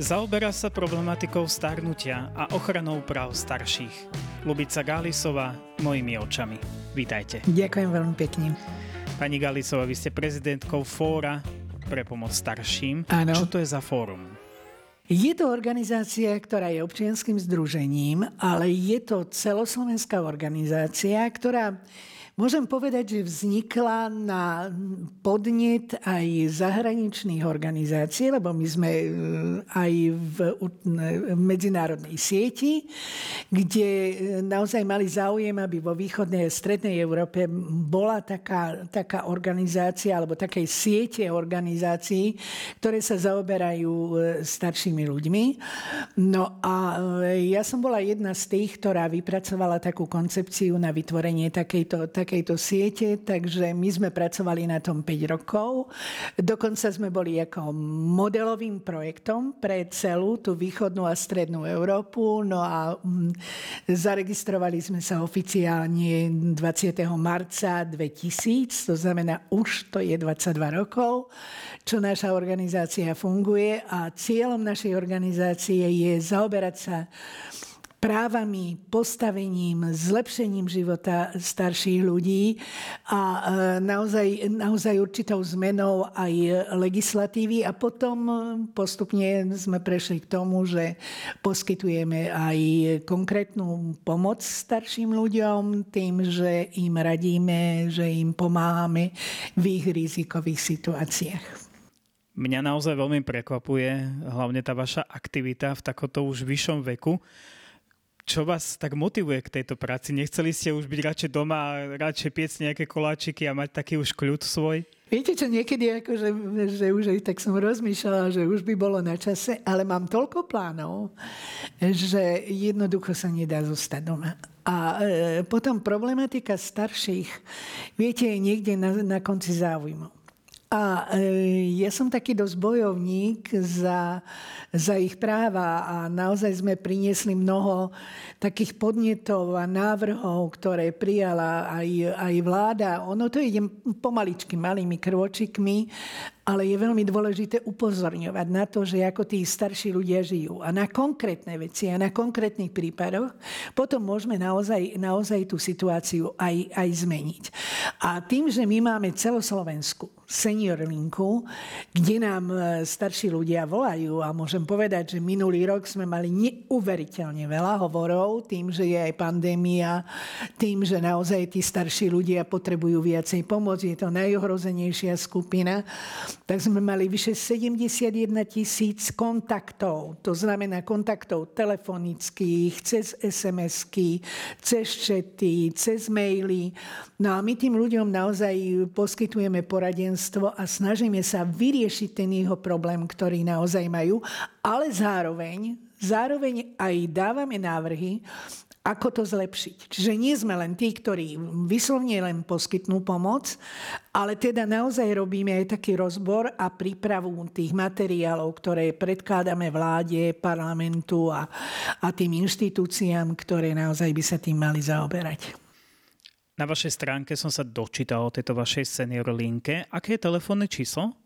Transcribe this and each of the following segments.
Zaoberá sa problematikou starnutia a ochranou práv starších. Lubica Gálisová, mojimi očami. Vítajte. Ďakujem veľmi pekne. Pani Galisová, vy ste prezidentkou Fóra pre pomoc starším. Áno. Čo to je za fórum? Je to organizácia, ktorá je občianským združením, ale je to celoslovenská organizácia, ktorá Môžem povedať, že vznikla na podnet aj zahraničných organizácií, lebo my sme e, aj v, medzinárodnej sieti, kde e, naozaj mali záujem, aby vo východnej a strednej Európe bola taká, taká organizácia alebo také siete organizácií, ktoré sa zaoberajú e, staršími ľuďmi. No a ja som bola jedna z tých, ktorá vypracovala takú koncepciu na vytvorenie takejto, takej takejto siete, takže my sme pracovali na tom 5 rokov. Dokonca sme boli ako modelovým projektom pre celú tú východnú a strednú Európu. No a mm, zaregistrovali sme sa oficiálne 20. marca 2000, to znamená už to je 22 rokov, čo naša organizácia funguje a cieľom našej organizácie je zaoberať sa právami, postavením, zlepšením života starších ľudí. A e, naozaj, naozaj určitou zmenou aj legislatívy. A potom postupne sme prešli k tomu, že poskytujeme aj konkrétnu pomoc starším ľuďom tým, že im radíme, že im pomáhame v ich rizikových situáciách. Mňa naozaj veľmi prekvapuje hlavne tá vaša aktivita v takomto už vyššom veku čo vás tak motivuje k tejto práci? Nechceli ste už byť radšej doma a radšej piec nejaké koláčiky a mať taký už kľud svoj? Viete čo, niekedy ako, že, že už aj tak som rozmýšľala, že už by bolo na čase, ale mám toľko plánov, že jednoducho sa nedá zostať doma. A e, potom problematika starších, viete, je niekde na, na konci záujmu. A e, ja som taký dosť bojovník za, za ich práva a naozaj sme priniesli mnoho takých podnetov a návrhov, ktoré prijala aj, aj vláda. Ono to ide pomaličky, malými krôčikmi, ale je veľmi dôležité upozorňovať na to, že ako tí starší ľudia žijú a na konkrétne veci a na konkrétnych prípadoch, potom môžeme naozaj, naozaj tú situáciu aj, aj zmeniť. A tým, že my máme celoslovensku senior linku, kde nám e, starší ľudia volajú a môžem povedať, že minulý rok sme mali neuveriteľne veľa hovorov tým, že je aj pandémia, tým, že naozaj tí starší ľudia potrebujú viacej pomoc, je to najohrozenejšia skupina, tak sme mali vyše 71 tisíc kontaktov, to znamená kontaktov telefonických, cez SMS-ky, cez čety, cez maily. No a my tým ľuďom naozaj poskytujeme poradenstvo a snažíme sa vyriešiť ten jeho problém, ktorý naozaj majú, ale zároveň, zároveň aj dávame návrhy, ako to zlepšiť. Čiže nie sme len tí, ktorí vyslovne len poskytnú pomoc, ale teda naozaj robíme aj taký rozbor a prípravu tých materiálov, ktoré predkladáme vláde, parlamentu a, a tým inštitúciám, ktoré naozaj by sa tým mali zaoberať. Na vašej stránke som sa dočítal o tejto vašej senior linke. Aké je telefónne číslo?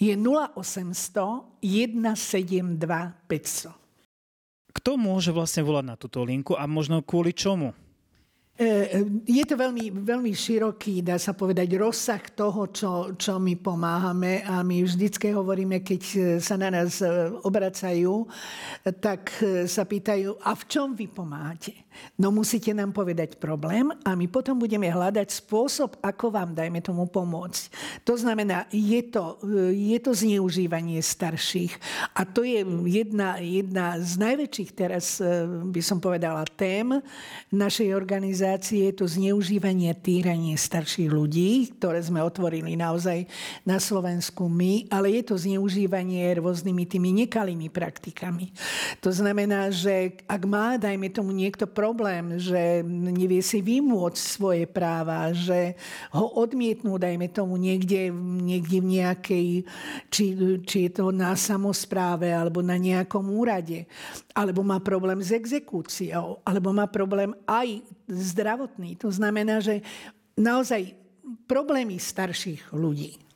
Je 0800 172 500. Kto môže vlastne volať na túto linku a možno kvôli čomu? E, e, je to veľmi, veľmi široký, dá sa povedať, rozsah toho, čo, čo my pomáhame a my vždycky hovoríme, keď sa na nás obracajú, tak sa pýtajú, a v čom vy pomáhate? No musíte nám povedať problém a my potom budeme hľadať spôsob, ako vám, dajme tomu, pomôcť. To znamená, je to, je to zneužívanie starších a to je jedna, jedna z najväčších teraz, e, by som povedala, tém našej organizácie je to zneužívanie týranie starších ľudí, ktoré sme otvorili naozaj na Slovensku my, ale je to zneužívanie rôznymi tými nekalými praktikami. To znamená, že ak má, dajme tomu niekto problém, že nevie si vymôcť svoje práva, že ho odmietnú, dajme tomu niekde, niekde v nejakej, či, či je to na samozpráve alebo na nejakom úrade, alebo má problém s exekúciou, alebo má problém aj zdravotný. To znamená, že naozaj problémy starších ľudí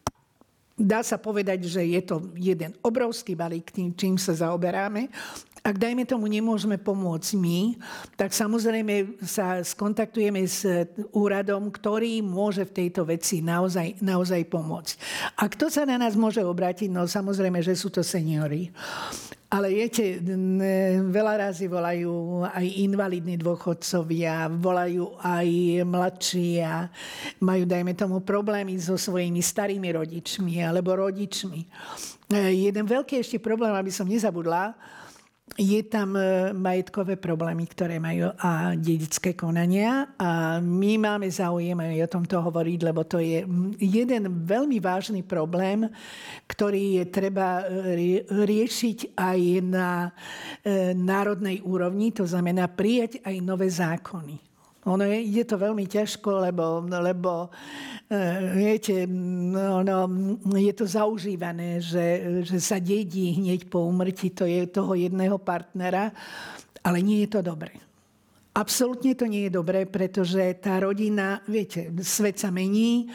Dá sa povedať, že je to jeden obrovský balík tým, čím sa zaoberáme. Ak dajme tomu nemôžeme pomôcť my, tak samozrejme sa skontaktujeme s úradom, ktorý môže v tejto veci naozaj, naozaj pomôcť. A kto sa na nás môže obrátiť? No samozrejme, že sú to seniory. Ale viete, veľa razy volajú aj invalidní dôchodcovia, volajú aj mladší a majú, dajme tomu, problémy so svojimi starými rodičmi alebo rodičmi. Jeden veľký ešte problém, aby som nezabudla, je tam e, majetkové problémy, ktoré majú a dedické konania. A my máme záujem aj o tomto hovoriť, lebo to je jeden veľmi vážny problém, ktorý je treba e, riešiť aj na e, národnej úrovni, to znamená prijať aj nové zákony. Ono je, je to veľmi ťažko, lebo, lebo e, viete, ono, je to zaužívané, že, že sa dedí hneď po umrti to je toho jedného partnera, ale nie je to dobré. Absolútne to nie je dobré, pretože tá rodina, viete, svet sa mení,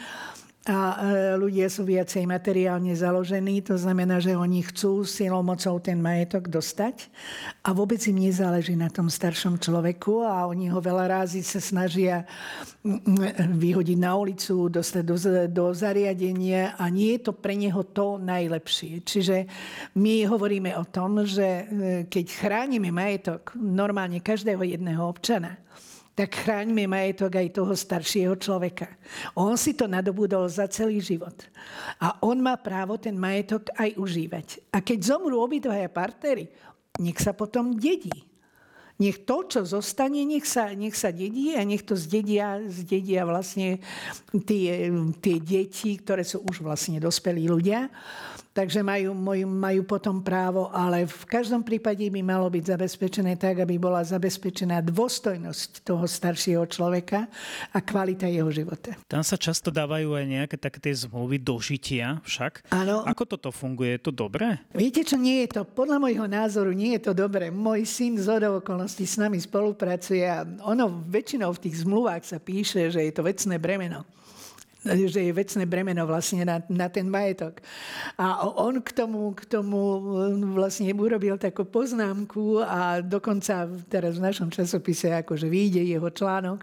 a e, ľudia sú viacej materiálne založení, to znamená, že oni chcú silou mocou ten majetok dostať a vôbec im nezáleží na tom staršom človeku a oni ho veľa rázy sa snažia vyhodiť na ulicu, dostať do, do zariadenia a nie je to pre neho to najlepšie. Čiže my hovoríme o tom, že e, keď chránime majetok normálne každého jedného občana, tak chráňme majetok aj toho staršieho človeka. On si to nadobudol za celý život. A on má právo ten majetok aj užívať. A keď zomrú obidvaja partery, nech sa potom dedí. Nech to, čo zostane, nech sa, nech sa dedí a nech to zdedia, zdedia vlastne tie, tie deti, ktoré sú už vlastne dospelí ľudia takže majú, majú potom právo, ale v každom prípade by malo byť zabezpečené tak, aby bola zabezpečená dôstojnosť toho staršieho človeka a kvalita jeho života. Tam sa často dávajú aj nejaké také tie zmluvy dožitia však. Áno. Ako toto funguje? Je to dobré? Viete čo, nie je to, podľa môjho názoru nie je to dobré. Môj syn z okolností s nami spolupracuje a ono väčšinou v tých zmluvách sa píše, že je to vecné bremeno že je vecné bremeno vlastne na, na ten majetok. A on k tomu, k tomu vlastne urobil takú poznámku a dokonca teraz v našom časopise akože vyjde jeho článok,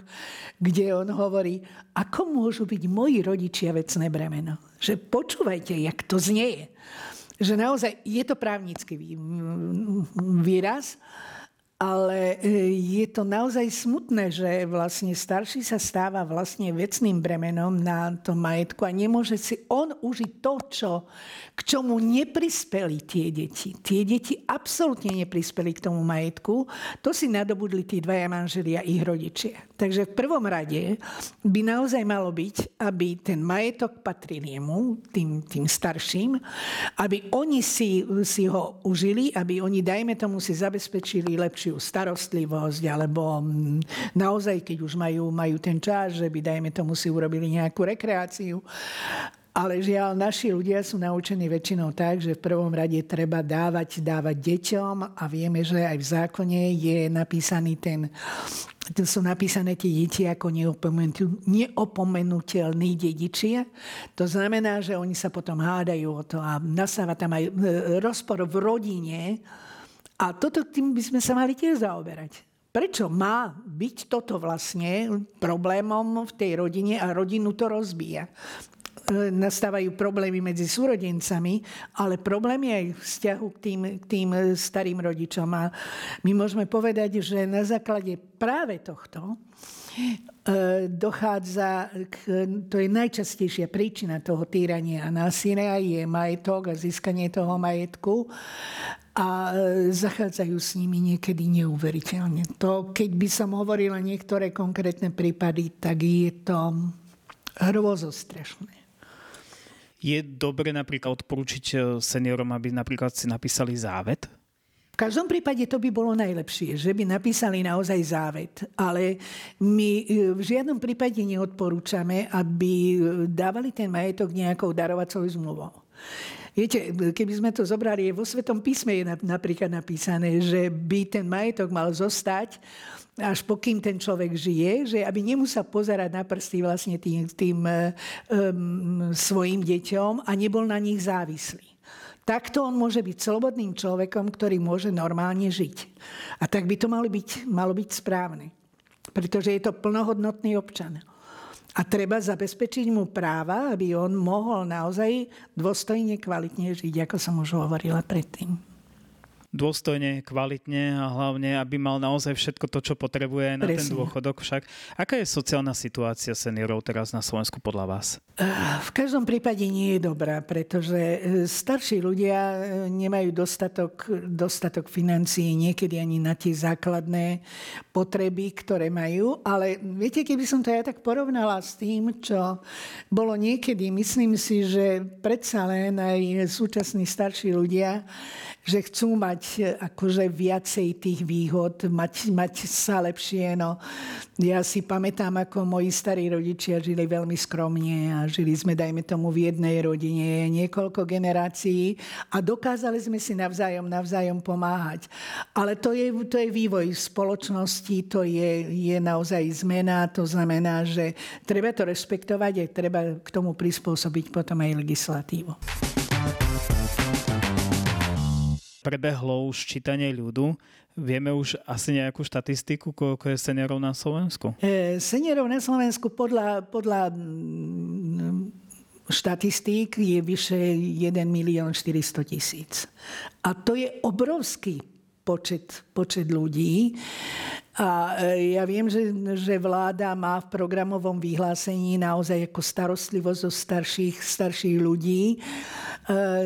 kde on hovorí, ako môžu byť moji rodičia vecné bremeno. Že počúvajte, jak to znieje. Že naozaj je to právnický výraz, ale e, je to naozaj smutné, že vlastne starší sa stáva vlastne vecným bremenom na tom majetku a nemôže si on užiť to, čo, k čomu neprispeli tie deti. Tie deti absolútne neprispeli k tomu majetku. To si nadobudli tí dvaja manželia ich rodičia. Takže v prvom rade by naozaj malo byť, aby ten majetok patril jemu, tým, tým starším, aby oni si, si ho užili, aby oni, dajme tomu, si zabezpečili lepšiu starostlivosť, alebo mm, naozaj, keď už majú, majú ten čas, že by, dajme tomu, si urobili nejakú rekreáciu. Ale žiaľ, naši ľudia sú naučení väčšinou tak, že v prvom rade treba dávať, dávať deťom a vieme, že aj v zákone je napísaný ten tu sú napísané tie deti ako neopomenutelní dedičia. To znamená, že oni sa potom hádajú o to a nasáva tam aj e, rozpor v rodine. A toto tým by sme sa mali tiež zaoberať. Prečo má byť toto vlastne problémom v tej rodine a rodinu to rozbíja? E, nastávajú problémy medzi súrodencami, ale problémy aj v vzťahu k tým, k tým starým rodičom. A my môžeme povedať, že na základe práve tohto e, dochádza, k, to je najčastejšia príčina toho týrania a násilia, je majetok a získanie toho majetku a e, zachádzajú s nimi niekedy neuveriteľne. To, keď by som hovorila niektoré konkrétne prípady, tak je to hrôzostrašné. Je dobre napríklad odporúčiť e, seniorom, aby napríklad si napísali závet? V každom prípade to by bolo najlepšie, že by napísali naozaj závet. Ale my e, v žiadnom prípade neodporúčame, aby dávali ten majetok nejakou darovacou zmluvou. Viete, keby sme to zobrali, vo Svetom písme je napríklad napísané, že by ten majetok mal zostať až pokým ten človek žije, že aby nemusel pozerať na prsty vlastne tým, tým um, svojim deťom a nebol na nich závislý. Takto on môže byť slobodným človekom, ktorý môže normálne žiť. A tak by to malo byť, malo byť správne. Pretože je to plnohodnotný občan. A treba zabezpečiť mu práva, aby on mohol naozaj dôstojne, kvalitne žiť, ako som už hovorila predtým dôstojne, kvalitne a hlavne, aby mal naozaj všetko to, čo potrebuje na Presne. ten dôchodok však. Aká je sociálna situácia seniorov teraz na Slovensku podľa vás? V každom prípade nie je dobrá, pretože e, starší ľudia e, nemajú dostatok, dostatok financií niekedy ani na tie základné potreby, ktoré majú. Ale viete, keby som to ja tak porovnala s tým, čo bolo niekedy, myslím si, že predsa len aj súčasní starší ľudia že chcú mať e, akože viacej tých výhod, mať, mať sa lepšie. No. Ja si pamätám, ako moji starí rodičia žili veľmi skromne a žili sme, dajme tomu, v jednej rodine niekoľko generácií a dokázali sme si navzájom, navzájom pomáhať. Ale to je, to je vývoj spoločnosti, to je, je naozaj zmena, to znamená, že treba to rešpektovať a treba k tomu prispôsobiť potom aj legislatívu prebehlo už čítanie ľudu. Vieme už asi nejakú štatistiku, koľko je seniorov na Slovensku? E, seniorov na Slovensku podľa, podľa štatistík je vyše 1 milión 400 tisíc. A to je obrovský počet, počet ľudí. A e, ja viem, že, že vláda má v programovom vyhlásení naozaj ako starostlivosť o starších, starších ľudí. E,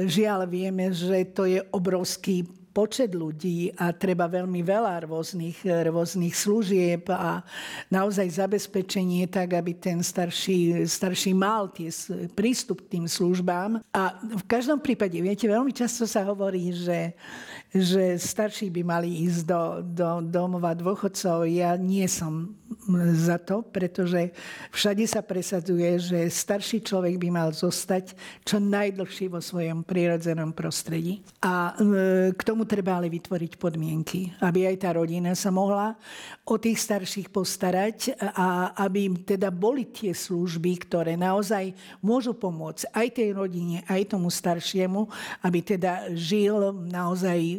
žiaľ, vieme, že to je obrovský počet ľudí a treba veľmi veľa rôznych, rôznych služieb a naozaj zabezpečenie tak, aby ten starší, starší mal tie, prístup k tým službám. A v každom prípade, viete, veľmi často sa hovorí, že že starší by mali ísť do, do domova dôchodcov. Ja nie som za to, pretože všade sa presadzuje, že starší človek by mal zostať čo najdlhší vo svojom prirodzenom prostredí. A e, k tomu treba ale vytvoriť podmienky, aby aj tá rodina sa mohla o tých starších postarať a aby teda boli tie služby, ktoré naozaj môžu pomôcť aj tej rodine, aj tomu staršiemu, aby teda žil naozaj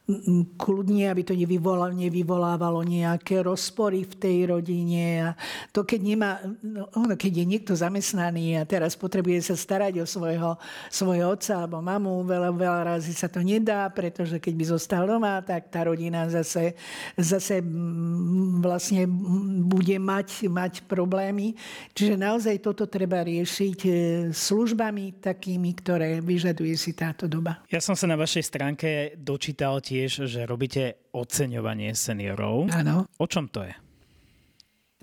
kľudne, aby to nevyvolávalo, nevyvolávalo nejaké rozpory v tej rodine. A to, keď, nemá, no, keď je niekto zamestnaný a teraz potrebuje sa starať o svojho, svojho otca alebo mamu, veľa, veľa razy sa to nedá, pretože keď by zostal doma, tak tá rodina zase, zase vlastne bude mať, mať problémy. Čiže naozaj toto treba riešiť e, službami takými, ktoré vyžaduje si táto doba. Ja som sa na vašej stránke dočítal tiež, že robíte oceňovanie seniorov. Áno. O čom to je?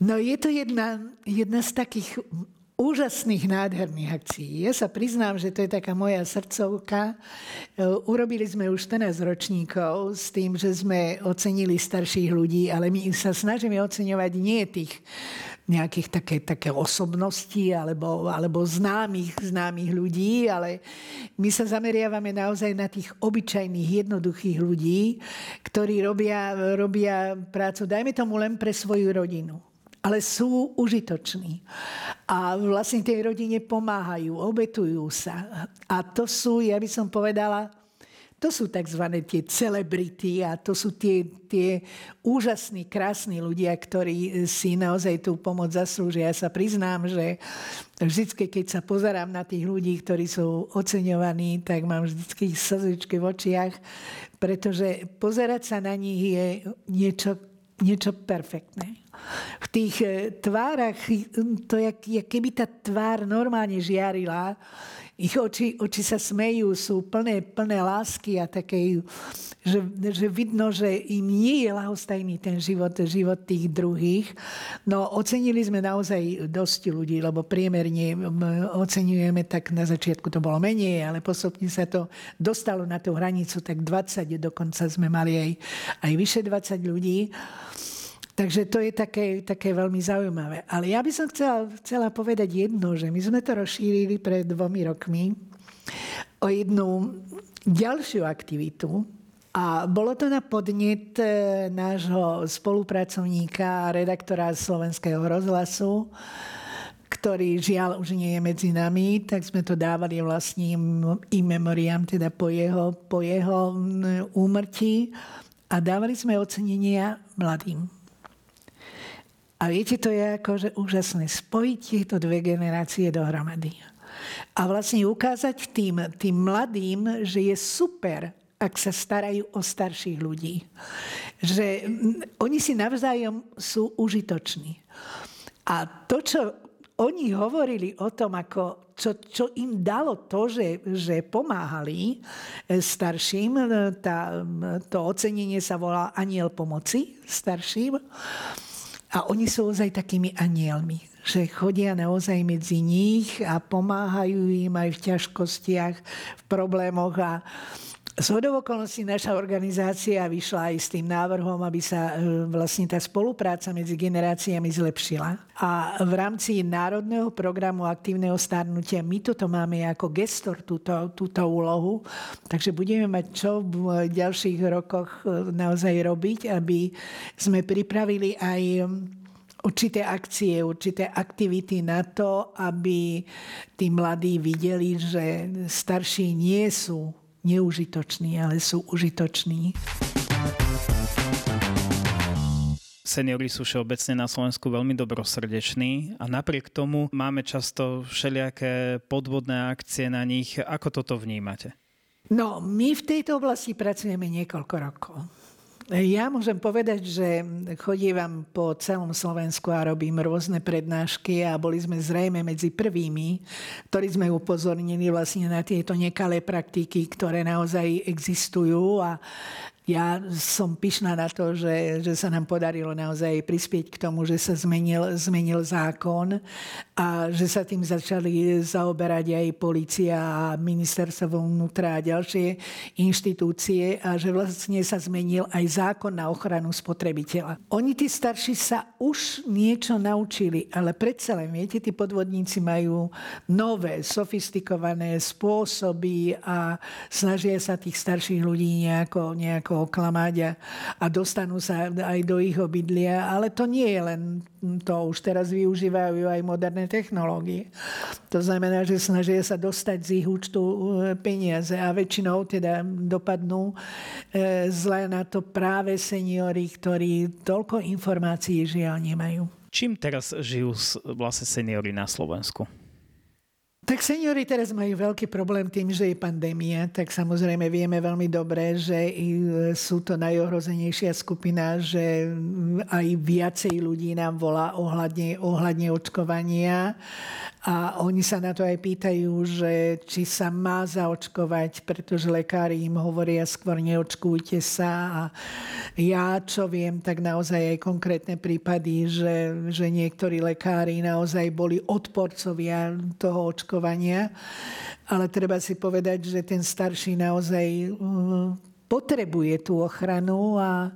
No je to jedna, jedna z takých úžasných, nádherných akcií. Ja sa priznám, že to je taká moja srdcovka. E, urobili sme už 14 ročníkov s tým, že sme ocenili starších ľudí, ale my sa snažíme oceňovať nie tých nejakých také, také osobnosti alebo, alebo známych, známych ľudí, ale my sa zameriavame naozaj na tých obyčajných, jednoduchých ľudí, ktorí robia, robia prácu, dajme tomu len pre svoju rodinu ale sú užitoční. A vlastne tej rodine pomáhajú, obetujú sa. A to sú, ja by som povedala, to sú tzv. tie celebrity a to sú tie, tie úžasní, krásni ľudia, ktorí si naozaj tú pomoc zaslúžia. Ja sa priznám, že vždy, keď sa pozerám na tých ľudí, ktorí sú oceňovaní, tak mám vždy slzičky v očiach, pretože pozerať sa na nich je niečo, niečo perfektné. V tých eh, tvárach, to je, keby tá tvár normálne žiarila, ich oči, oči sa smejú, sú plné, plné lásky a také, že, že vidno, že im nie je lahostajný ten život, život tých druhých. No ocenili sme naozaj dosť ľudí, lebo priemerne oceňujeme, tak na začiatku to bolo menej, ale postupne sa to dostalo na tú hranicu, tak 20, dokonca sme mali aj, aj vyše 20 ľudí. Takže to je také, také veľmi zaujímavé. Ale ja by som chcela, chcela povedať jedno, že my sme to rozšírili pred dvomi rokmi o jednu ďalšiu aktivitu, a bolo to na podnet e, nášho spolupracovníka, redaktora Slovenského rozhlasu, ktorý žiaľ už nie je medzi nami, tak sme to dávali vlastným i teda po jeho, po jeho úmrtí. A dávali sme ocenenia mladým. A viete, to je akože úžasné spojiť tieto dve generácie dohromady. A vlastne ukázať tým, tým mladým, že je super, ak sa starajú o starších ľudí. Že oni si navzájom sú užitoční. A to, čo oni hovorili o tom, ako, čo, čo im dalo to, že, že pomáhali e, starším, e, tá, to ocenenie sa volá aniel pomoci starším. A oni sú ozaj takými anielmi, že chodia naozaj medzi nich a pomáhajú im aj v ťažkostiach, v problémoch a, z okolností naša organizácia vyšla aj s tým návrhom, aby sa e, vlastne tá spolupráca medzi generáciami zlepšila. A v rámci Národného programu aktívneho starnutia my toto máme ako gestor, túto, túto úlohu. Takže budeme mať čo v ďalších rokoch e, naozaj robiť, aby sme pripravili aj určité akcie, určité aktivity na to, aby tí mladí videli, že starší nie sú neužitoční, ale sú užitoční. Seniori sú všeobecne na Slovensku veľmi dobrosrdeční a napriek tomu máme často všelijaké podvodné akcie na nich. Ako toto vnímate? No, my v tejto oblasti pracujeme niekoľko rokov. Ja môžem povedať, že chodívam po celom Slovensku a robím rôzne prednášky a boli sme zrejme medzi prvými, ktorí sme upozornili vlastne na tieto nekalé praktiky, ktoré naozaj existujú a ja som pyšná na to, že, že sa nám podarilo naozaj prispieť k tomu, že sa zmenil, zmenil zákon a že sa tým začali zaoberať aj policia a ministerstvo vnútra a ďalšie inštitúcie a že vlastne sa zmenil aj zákon na ochranu spotrebiteľa. Oni, tí starší, sa už niečo naučili, ale predsa len, viete, tí podvodníci majú nové, sofistikované spôsoby a snažia sa tých starších ľudí nejako, nejako oklamať a, a dostanú sa aj do ich obydlia. Ale to nie je len to. Už teraz využívajú aj moderné technológie. To znamená, že snažia sa dostať z ich účtu e, peniaze a väčšinou teda dopadnú e, zle na to práve seniory, ktorí toľko informácií žiaľ nemajú. Čím teraz žijú vlastne seniory na Slovensku? Tak seniori teraz majú veľký problém tým, že je pandémia, tak samozrejme vieme veľmi dobre, že sú to najohrozenejšia skupina, že aj viacej ľudí nám volá ohľadne, ohľadne očkovania a oni sa na to aj pýtajú, že či sa má zaočkovať, pretože lekári im hovoria skôr neočkujte sa. A ja, čo viem, tak naozaj aj konkrétne prípady, že, že niektorí lekári naozaj boli odporcovia toho očkovania. Ale treba si povedať, že ten starší naozaj uh, potrebuje tú ochranu a,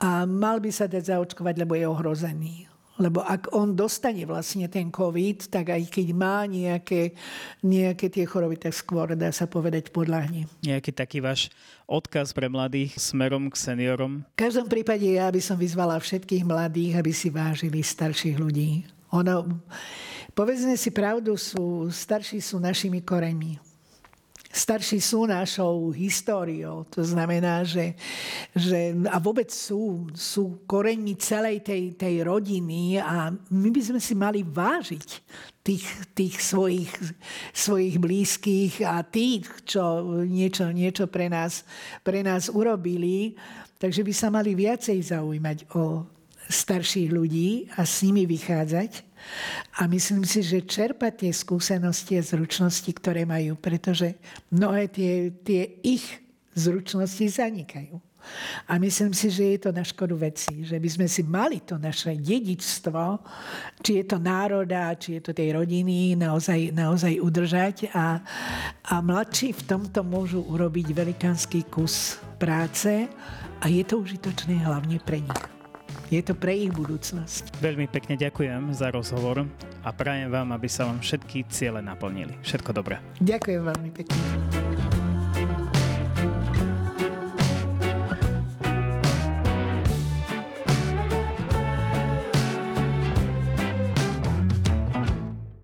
a mal by sa dať zaočkovať, lebo je ohrozený. Lebo ak on dostane vlastne ten COVID, tak aj keď má nejaké, nejaké tie choroby, tak skôr dá sa povedať podľahne. Nejaký taký váš odkaz pre mladých smerom k seniorom? V každom prípade ja by som vyzvala všetkých mladých, aby si vážili starších ľudí. Ono, povedzme si pravdu, sú, starší sú našimi koreňmi starší sú našou históriou. To znamená, že, že a vôbec sú, sú koreňmi celej tej, tej rodiny a my by sme si mali vážiť tých, tých svojich, svojich blízkych a tých, čo niečo, niečo pre, nás, pre nás urobili. Takže by sa mali viacej zaujímať o starších ľudí a s nimi vychádzať a myslím si, že čerpať tie skúsenosti a zručnosti, ktoré majú, pretože mnohé tie, tie ich zručnosti zanikajú. A myslím si, že je to na škodu veci, že by sme si mali to naše dedičstvo, či je to národa, či je to tej rodiny, naozaj, naozaj udržať. A, a mladší v tomto môžu urobiť velikánsky kus práce a je to užitočné hlavne pre nich. Je to pre ich budúcnosť. Veľmi pekne ďakujem za rozhovor a prajem vám, aby sa vám všetky ciele naplnili. Všetko dobré. Ďakujem veľmi pekne.